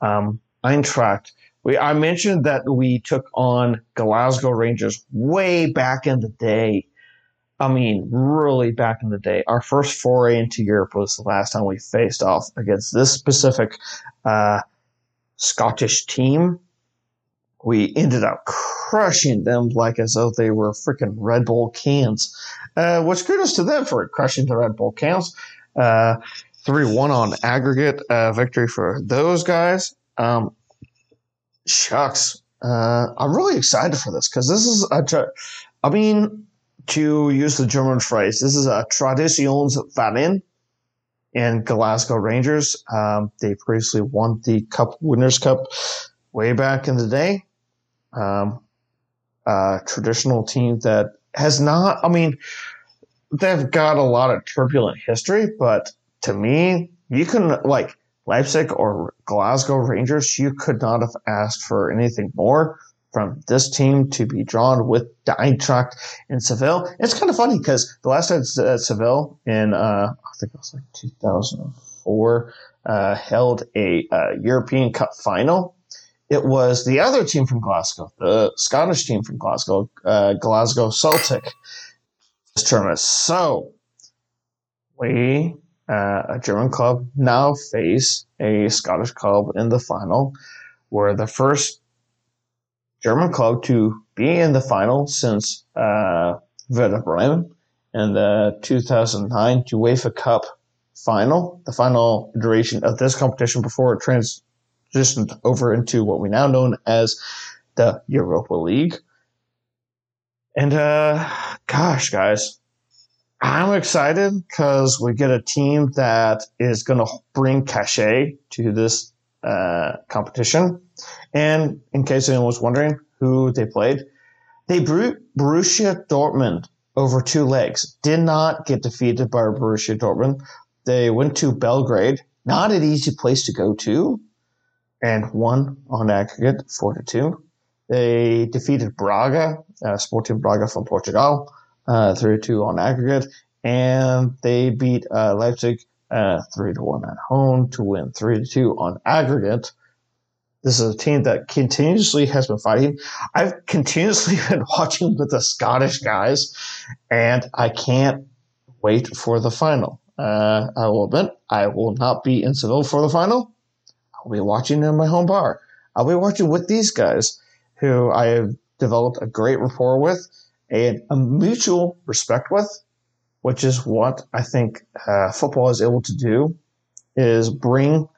Um, Eintracht. We I mentioned that we took on Glasgow Rangers way back in the day. I mean, really back in the day. Our first foray into Europe was the last time we faced off against this specific uh, Scottish team we ended up crushing them like as though they were freaking Red Bull cans. Uh, which kudos to them for crushing the Red Bull cans. Uh, 3 1 on aggregate uh, victory for those guys. Um, shucks. Uh, I'm really excited for this because this is a. I mean, to use the German phrase, this is a Traditionsverein in Glasgow Rangers. Um, they previously won the Cup Winners' Cup way back in the day. Um, a traditional team that has not, I mean, they've got a lot of turbulent history, but to me, you can, like, Leipzig or Glasgow Rangers, you could not have asked for anything more. from this team to be drawn with the Eintracht in Seville. It's kind of funny because the last time at Seville in, uh, I think it was like 2004, uh, held a uh, European Cup final. It was the other team from Glasgow, the Scottish team from Glasgow, uh, Glasgow Celtic. This tournament. So we, uh, a German club, now face a Scottish club in the final. We're the first German club to be in the final since uh, Werder Bremen in the 2009 UEFA Cup final, the final iteration of this competition before it transitioned over into what we now know as the Europa League. And uh, gosh, guys, I'm excited because we get a team that is going to bring cachet to this uh, competition. And in case anyone was wondering who they played, they beat Borussia Dortmund over two legs. Did not get defeated by Borussia Dortmund. They went to Belgrade, not an easy place to go to, and 1 on aggregate four to two. They defeated Braga, uh, Sporting Braga from Portugal, uh, three to two on aggregate, and they beat uh, Leipzig uh, three to one at home to win three to two on aggregate. This is a team that continuously has been fighting. I've continuously been watching with the Scottish guys, and I can't wait for the final. Uh, I will admit, I will not be in Seville for the final. I'll be watching in my home bar. I'll be watching with these guys who I have developed a great rapport with and a mutual respect with, which is what I think uh, football is able to do, is bring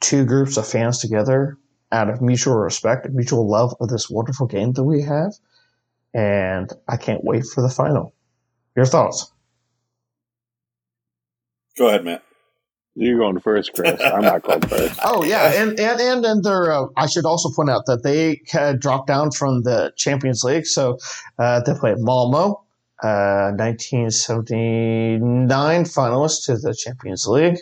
two groups of fans together out of mutual respect mutual love of this wonderful game that we have. And I can't wait for the final. Your thoughts? Go ahead, Matt. You're going first, Chris. I'm not going first. Oh yeah, and and and, and they're. Uh, I should also point out that they had dropped down from the Champions League, so uh, they played Malmo, uh, 1979 finalists to the Champions League.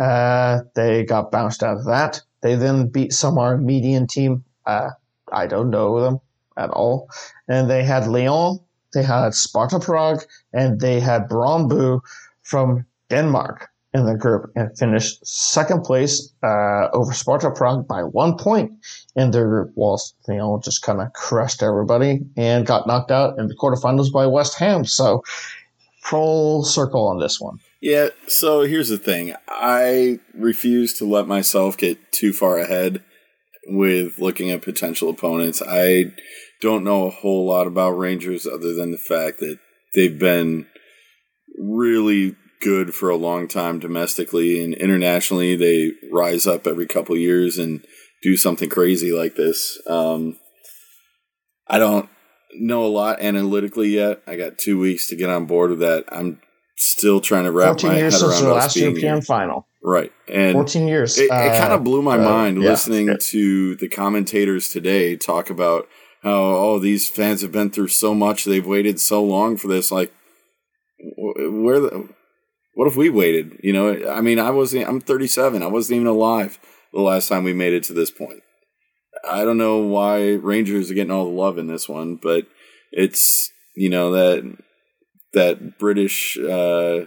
Uh, they got bounced out of that. They then beat some Armenian team. Uh, I don't know them at all, and they had Lyon, they had Sparta Prague, and they had Brøndby from Denmark in the group and finished second place uh, over Sparta Prague by one point in their group, whilst you know just kind of crushed everybody and got knocked out in the quarterfinals by West Ham. So full circle on this one. Yeah. So here's the thing: I refuse to let myself get too far ahead with looking at potential opponents. I don't know a whole lot about Rangers other than the fact that they've been really good for a long time domestically and internationally. They rise up every couple years and do something crazy like this. Um, I don't know a lot analytically yet. I got two weeks to get on board with that. I'm still trying to wrap 14 my years head since around the last European here. final. Right, and 14 years. it, it Uh, kind of blew my uh, mind yeah, listening to the commentators today talk about how oh these fans have been through so much they've waited so long for this like where the what if we waited? You know i mean i wasn't i'm 37 i wasn't even alive the last time we made it to this point. I don't know why rangers are getting all the love in this one but it's you know that that british uh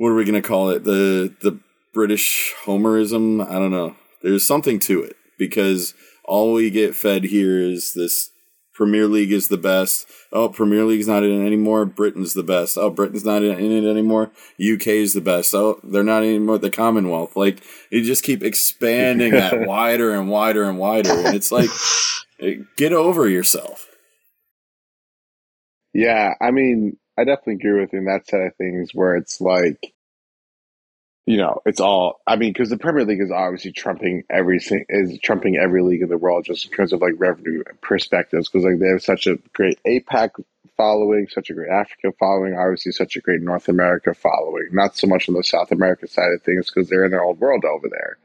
what are we to call it? The the british homerism? I don't know. There's something to it because all we get fed here is this premier league is the best. Oh premier league's not in it anymore. Britain's the best. Oh britain's not in it anymore. Uk is the best. Oh they're not anymore. The commonwealth. Like you just keep expanding that wider and wider and wider. And it's like get over yourself. Yeah, I mean, I definitely agree with you in that side of things where it's like, you know, it's all. I mean, because the Premier League is obviously trumping every is trumping every league in the world just in terms of like revenue perspectives. Because like they have such a great APAC following, such a great Africa following, obviously such a great North America following. Not so much on the South America side of things because they're in their own world over there.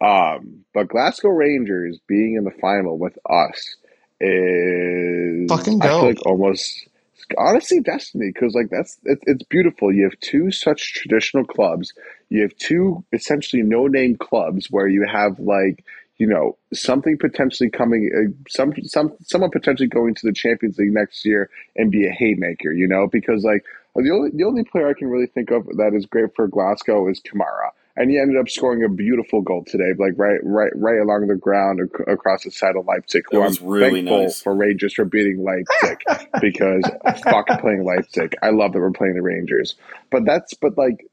Um, but Glasgow Rangers being in the final with us is Fucking I feel like almost honestly destiny because like that's it, it's beautiful. You have two such traditional clubs. You have two essentially no name clubs where you have like you know, something potentially coming, uh, some some someone potentially going to the Champions League next year and be a haymaker, you know, because like the only the only player I can really think of that is great for Glasgow is Kamara and he ended up scoring a beautiful goal today, like right, right, right along the ground ac- across the side of Leipzig. Who I'm really thankful nice. for Rangers for beating Leipzig because fuck playing Leipzig. I love that we're playing the Rangers, but that's but like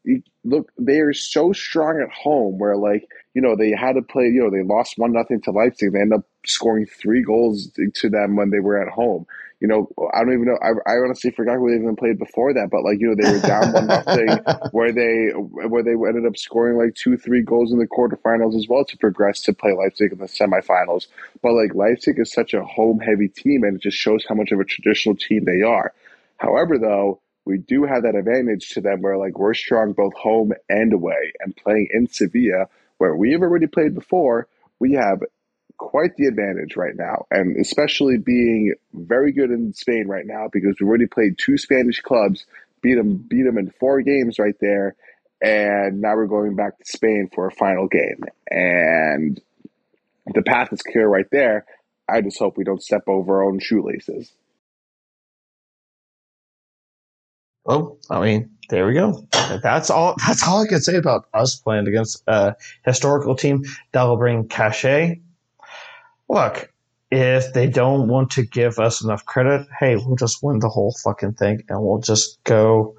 look, they are so strong at home. Where like you know they had to play. You know they lost one nothing to Leipzig. They end up scoring three goals to them when they were at home you know, I don't even know. I, I honestly forgot who they even played before that. But like, you know, they were down one nothing, where they where they ended up scoring like two, three goals in the quarterfinals as well to progress to play Leipzig in the semifinals. But like, Leipzig is such a home heavy team, and it just shows how much of a traditional team they are. However, though, we do have that advantage to them where like we're strong both home and away, and playing in Sevilla, where we have already played before. We have quite the advantage right now, and especially being very good in Spain right now because we've already played two Spanish clubs, beat them, beat them in four games right there, and now we're going back to Spain for a final game, and the path is clear right there. I just hope we don't step over our own shoelaces. Well, I mean, there we go. That's all. That's all I can say about us playing against a historical team that will bring cachet look, if they don't want to give us enough credit, hey, we'll just win the whole fucking thing and we'll just go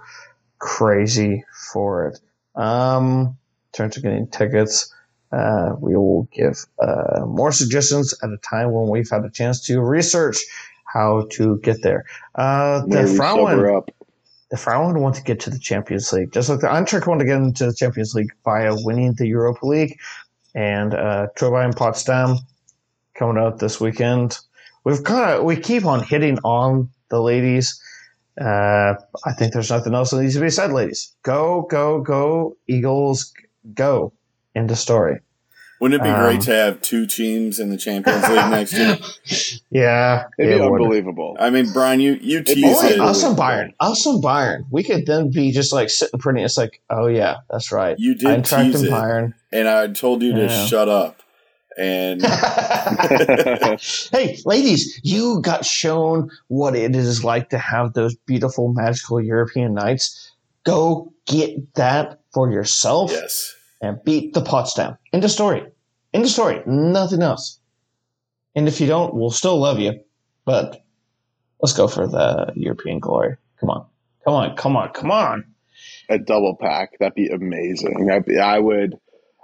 crazy for it. Um, in terms of getting tickets, uh, we will give uh, more suggestions at a time when we've had a chance to research how to get there. Uh, the Frauen, the Frauen want to get to the Champions League, just like the Eintracht want to get into the Champions League via winning the Europa League, and uh, Turbine Potsdam coming out this weekend. We've kind of we keep on hitting on the ladies. Uh, I think there's nothing else that needs to be said, ladies. Go, go, go, Eagles, go! Into story. Wouldn't it be um, great to have two teams in the Champions League next year? Yeah, it'd be unbelievable. Would. I mean, Brian, you you tease it. Us and Bayern, us and Bayern. We could then be just like sitting pretty. It's like, oh yeah, that's right. You did tease it, Bayern, and I told you to yeah. shut up. And hey, ladies, you got shown what it is like to have those beautiful, magical European nights. Go get that for yourself. Yes. And beat the Potsdam. End of story. End of story. Nothing else. And if you don't, we'll still love you. But let's go for the European glory. Come on. Come on. Come on. Come on. A double pack. That'd be amazing. I'd be, I would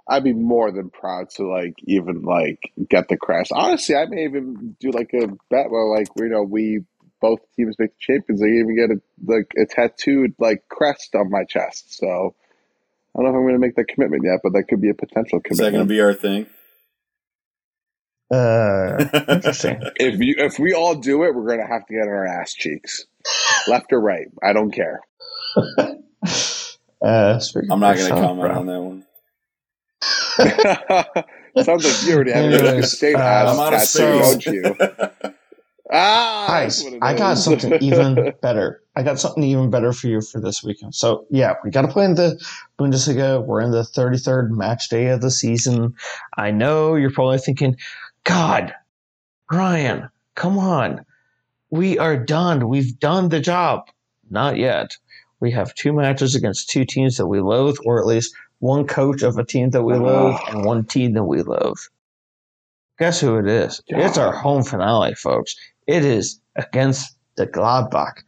I'd be more than proud to like even like get the crest. Honestly, I may even do like a bet where like you know we both teams make the champions. I even get a like a tattooed like crest on my chest. So I don't know if I'm going to make that commitment yet, but that could be a potential commitment. Is that going to be our thing? Uh, interesting. if you if we all do it, we're going to have to get our ass cheeks, left or right. I don't care. uh, I'm not going to comment bro. on that one. Sounds like you already have Anyways, a state uh, ass tattoo, don't you? Ah, guys, I got something even better. I got something even better for you for this weekend. So yeah, we got to play in the Bundesliga. We're in the 33rd match day of the season. I know you're probably thinking, God, Ryan, come on. We are done. We've done the job. Not yet. We have two matches against two teams that we loathe, or at least one coach of a team that we love ah. and one team that we love. Guess who it is? It's our home finale, folks. It is against the Gladbach.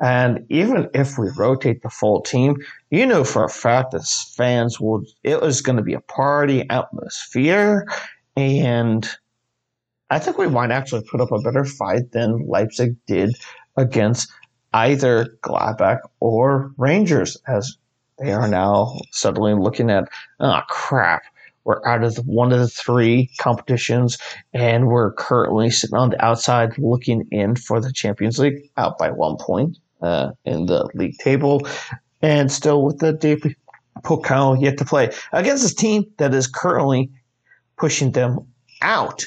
And even if we rotate the full team, you know for a fact that fans will, it was going to be a party atmosphere. And I think we might actually put up a better fight than Leipzig did against either Gladbach or Rangers, as they are now suddenly looking at, oh crap, we're out of one of the three competitions, and we're currently sitting on the outside looking in for the Champions League, out by one point uh, in the league table, and still with the DFB Pokal yet to play against this team that is currently pushing them out,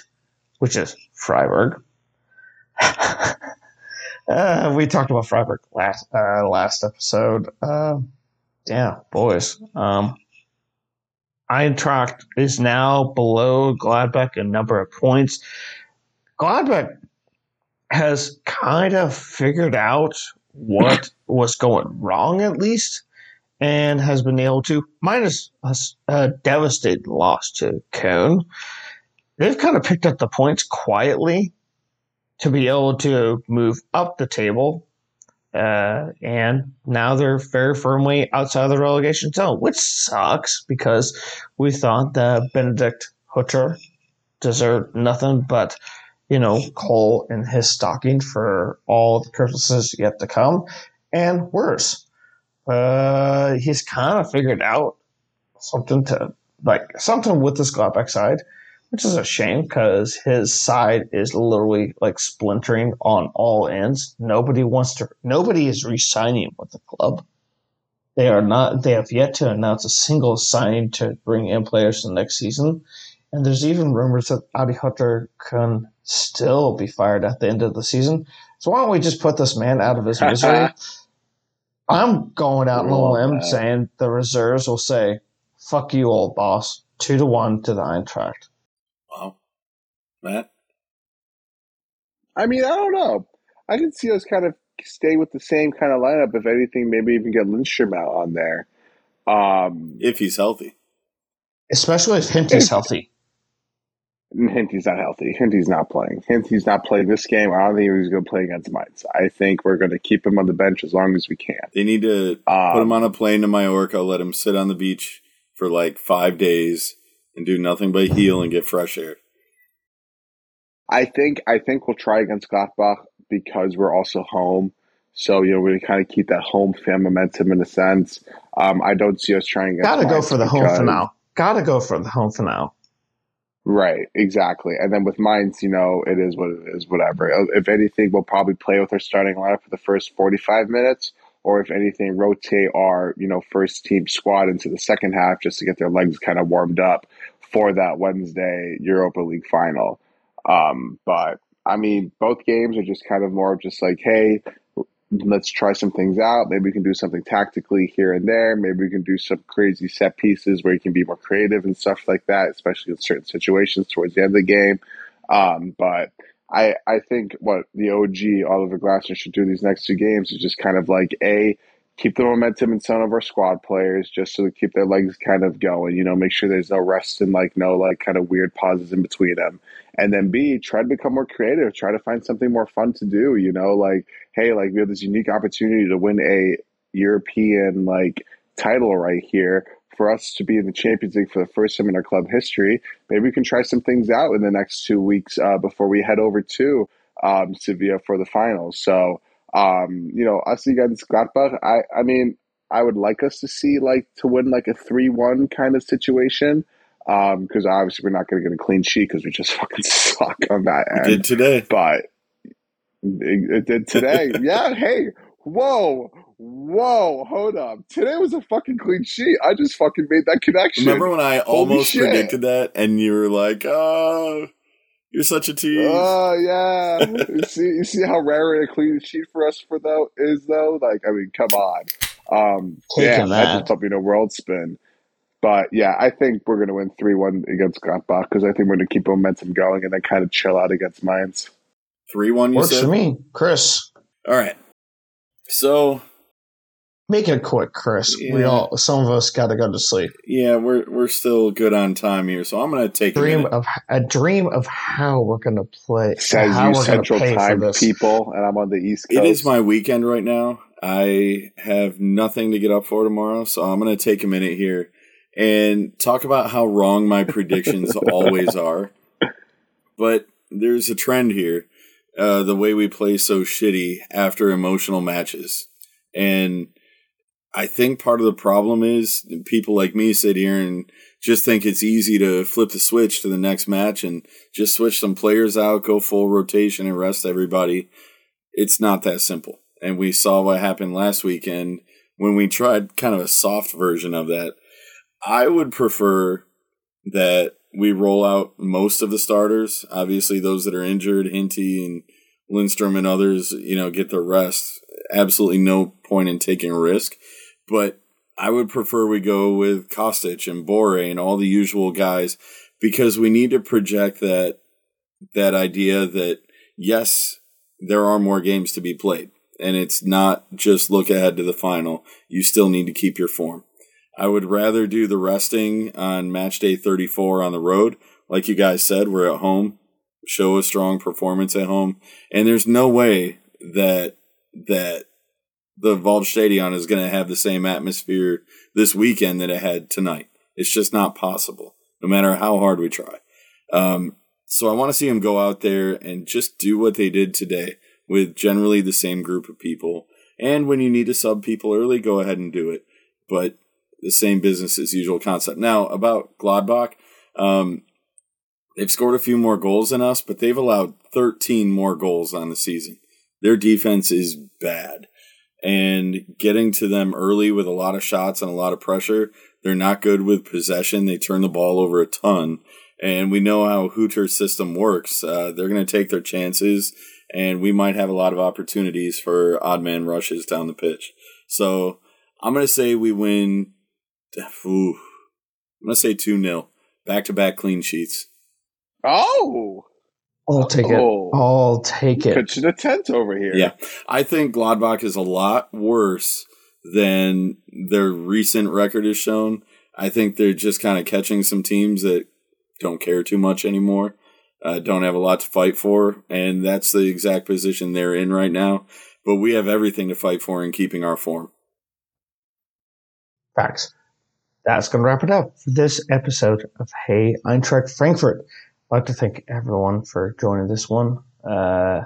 which is Freiburg. uh, we talked about Freiburg last uh, last episode. Uh, yeah, boys. Um, Eintracht is now below Gladbach in number of points. Gladbach has kind of figured out what was going wrong, at least, and has been able to, minus a, a devastating loss to Köln, they've kind of picked up the points quietly to be able to move up the table. Uh, and now they're very firmly outside of the relegation zone, which sucks because we thought that Benedict Hütter deserved nothing but, you know, coal in his stocking for all the purposes yet to come, and worse. Uh, he's kind of figured out something to like something with this Gladbach side which is a shame because his side is literally like splintering on all ends. Nobody wants to. Nobody is re-signing with the club. They are not. They have yet to announce a single signing to bring in players for the next season. And there's even rumors that Adi Hütter can still be fired at the end of the season. So why don't we just put this man out of his misery? I'm going out on a limb saying the reserves will say, "Fuck you, old boss." Two to one to the Eintracht. Wow. Matt? I mean, I don't know. I can see us kind of stay with the same kind of lineup. If anything, maybe even get Lindstrom out on there. Um, if he's healthy. Especially if Hinti's healthy. Hinti's not healthy. Hinti's not playing. Hinti's not playing this game. I don't think he's going to play against Mainz. I think we're going to keep him on the bench as long as we can. They need to um, put him on a plane to Mallorca, let him sit on the beach for like five days, and do nothing but heal and get fresh air. I think I think we'll try against Gladbach because we're also home. So you know we're kind of keep that home fan momentum in a sense. Um, I don't see us trying. Gotta go for the home for now. Gotta go for the home for now. Right, exactly. And then with Mainz, you know, it is what it is. Whatever. If anything, we'll probably play with our starting lineup for the first forty-five minutes, or if anything, rotate our you know first team squad into the second half just to get their legs kind of warmed up for that Wednesday Europa League final. Um, but I mean, both games are just kind of more of just like, hey, let's try some things out. Maybe we can do something tactically here and there. Maybe we can do some crazy set pieces where you can be more creative and stuff like that, especially in certain situations towards the end of the game. Um, but I, I think what the OG Oliver Glasner should do these next two games is just kind of like a keep the momentum in some of our squad players just to keep their legs kind of going. You know, make sure there's no rest and like no like kind of weird pauses in between them. And then B, try to become more creative. Try to find something more fun to do. You know, like hey, like we have this unique opportunity to win a European like title right here. For us to be in the Champions League for the first time in our club history, maybe we can try some things out in the next two weeks uh, before we head over to um, Sevilla for the finals. So um, you know, us against Gladbach, I, I mean, I would like us to see like to win like a three-one kind of situation. Um, because obviously we're not going to get a clean sheet because we just fucking suck on that end. did today, but it, it did today. yeah. Hey, whoa, whoa, hold up. Today was a fucking clean sheet. I just fucking made that connection. Remember when I almost predicted that, and you were like, "Oh, you're such a tease. Oh yeah. you see you see how rare a clean sheet for us for though is though? Like, I mean, come on. Um yeah, that's just something a world spin. But yeah, I think we're gonna win three one against Gladbach because I think we're gonna keep momentum going and then kind of chill out against Mainz. Three one Works for me. Chris. All right. So Make it quick, Chris. Yeah. We all some of us got to go to sleep. Yeah, we're we're still good on time here, so I'm going to take dream a of a dream of how we're going to play. Says you Central Time people, and I'm on the East Coast. It is my weekend right now. I have nothing to get up for tomorrow, so I'm going to take a minute here and talk about how wrong my predictions always are. But there's a trend here. Uh, the way we play so shitty after emotional matches. And I think part of the problem is people like me sit here and just think it's easy to flip the switch to the next match and just switch some players out, go full rotation, and rest everybody. It's not that simple. And we saw what happened last weekend when we tried kind of a soft version of that. I would prefer that we roll out most of the starters. Obviously, those that are injured, Hinti and Lindstrom and others, you know, get their rest. Absolutely no point in taking a risk but I would prefer we go with Kostic and Borré and all the usual guys because we need to project that that idea that yes, there are more games to be played and it's not just look ahead to the final. You still need to keep your form. I would rather do the resting on match day 34 on the road. Like you guys said, we're at home. Show a strong performance at home. And there's no way that that the Waldstadion is going to have the same atmosphere this weekend that it had tonight. It's just not possible, no matter how hard we try. Um, so I want to see them go out there and just do what they did today with generally the same group of people. And when you need to sub people early, go ahead and do it. But the same business as usual concept. Now about Gladbach, um, they've scored a few more goals than us, but they've allowed 13 more goals on the season. Their defense is bad. And getting to them early with a lot of shots and a lot of pressure, they're not good with possession. They turn the ball over a ton. And we know how Hütter's system works. Uh, they're going to take their chances and we might have a lot of opportunities for odd man rushes down the pitch. So I'm going to say we win. I'm going to say 2 0. Back to back clean sheets. Oh! I'll take Oh. it. I'll take it. Pitching a tent over here. Yeah. I think Gladbach is a lot worse than their recent record has shown. I think they're just kind of catching some teams that don't care too much anymore, uh, don't have a lot to fight for, and that's the exact position they're in right now. But we have everything to fight for in keeping our form. Facts. That's going to wrap it up for this episode of Hey Eintracht Frankfurt. I'd like to thank everyone for joining this one. Uh,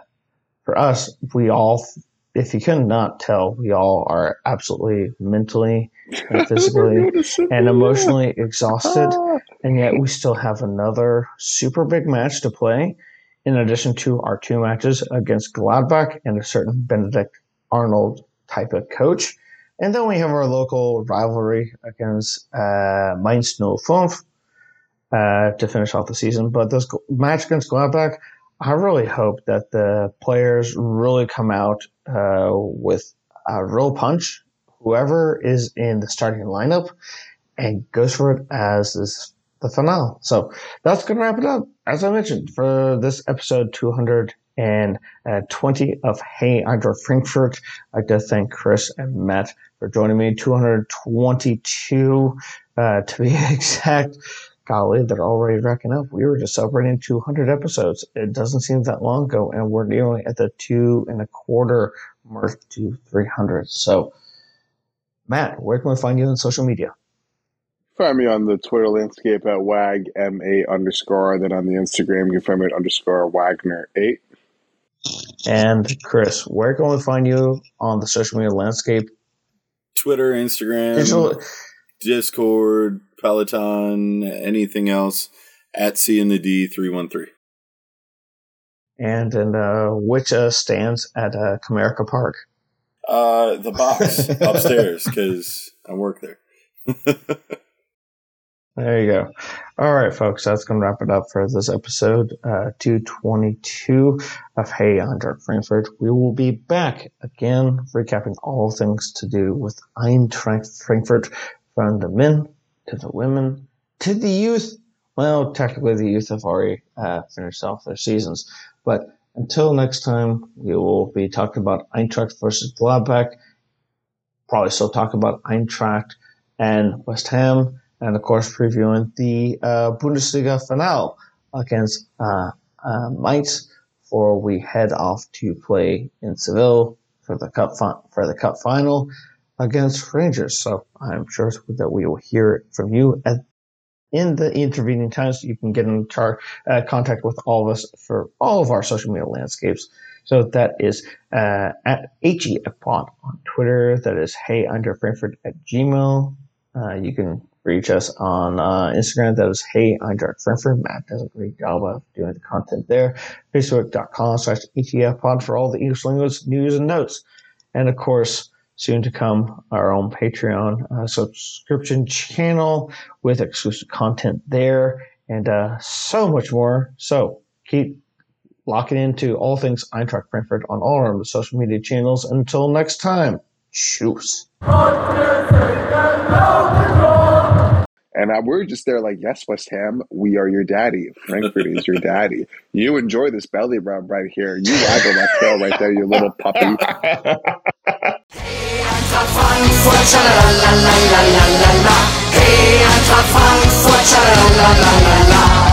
for us, we all, if you could not tell, we all are absolutely mentally and physically and emotionally exhausted, Ah. and yet we still have another super big match to play. In addition to our two matches against Gladbach and a certain Benedict Arnold type of coach. And then we have our local rivalry against uh, Mainz 05 uh, to finish off the season. But this match against Gladbach, I really hope that the players really come out uh, with a real punch, whoever is in the starting lineup, and goes for it as this the finale. So that's going to wrap it up. As I mentioned, for this episode 220 of Hey Eintracht Frankfurt, I'd like to thank Chris and Matt for joining me. 222 uh, to be exact. Golly, they're already racking up. We were just celebrating 200 episodes. It doesn't seem that long ago, and we're nearly at the two and a quarter mark to 300. So, Matt, where can we find you on social media? Find me on the Twitter landscape at wag ma underscore. Then on the Instagram, you can find me at underscore wagner eight. And Chris, where can we find you on the social media landscape? Twitter, Instagram, Digital, Discord, Peloton, anything else at C in the D three one three. and and uh, which uh, stands at uh, Comerica Park. Uh, the box upstairs because I work there. There you go. All right, folks, that's going to wrap it up for this episode uh, 222 of Hey Eintracht Frankfurt. We will be back again, recapping all things to do with Eintracht Frankfurt from the men to the women to the youth. Well, technically, the youth have already uh, finished off their seasons. But until next time, we will be talking about Eintracht versus Gladbach. Probably still talk about Eintracht and West Ham and of course previewing the uh, Bundesliga finale against uh, uh, Mainz before we head off to play in Seville for the cup fi- for the cup final against Rangers. So I'm sure that we will hear from you at in the intervening times. You can get in tar- uh, contact with all of us for all of our social media landscapes. So that is uh, at HEFPod on Twitter. That is Hey Under Frankfurt at Gmail. Uh, you can reach us on uh, Instagram. That is Hey Eintracht Frankfurt. Matt does a great job of doing the content there. Facebook.com slash ETF pod for all the English language news and notes. And of course, soon to come, our own Patreon uh, subscription channel with exclusive content there and uh, so much more. So keep locking into all things Eintracht Frankfurt on all our social media channels. Until next time, Choose. And uh, we're just there like, yes, West Ham, we are your daddy. Frankfurt is your daddy. You enjoy this belly rub right here. You waggle that tail right there, you little puppy. Eintracht Frankfurt, la la la la la.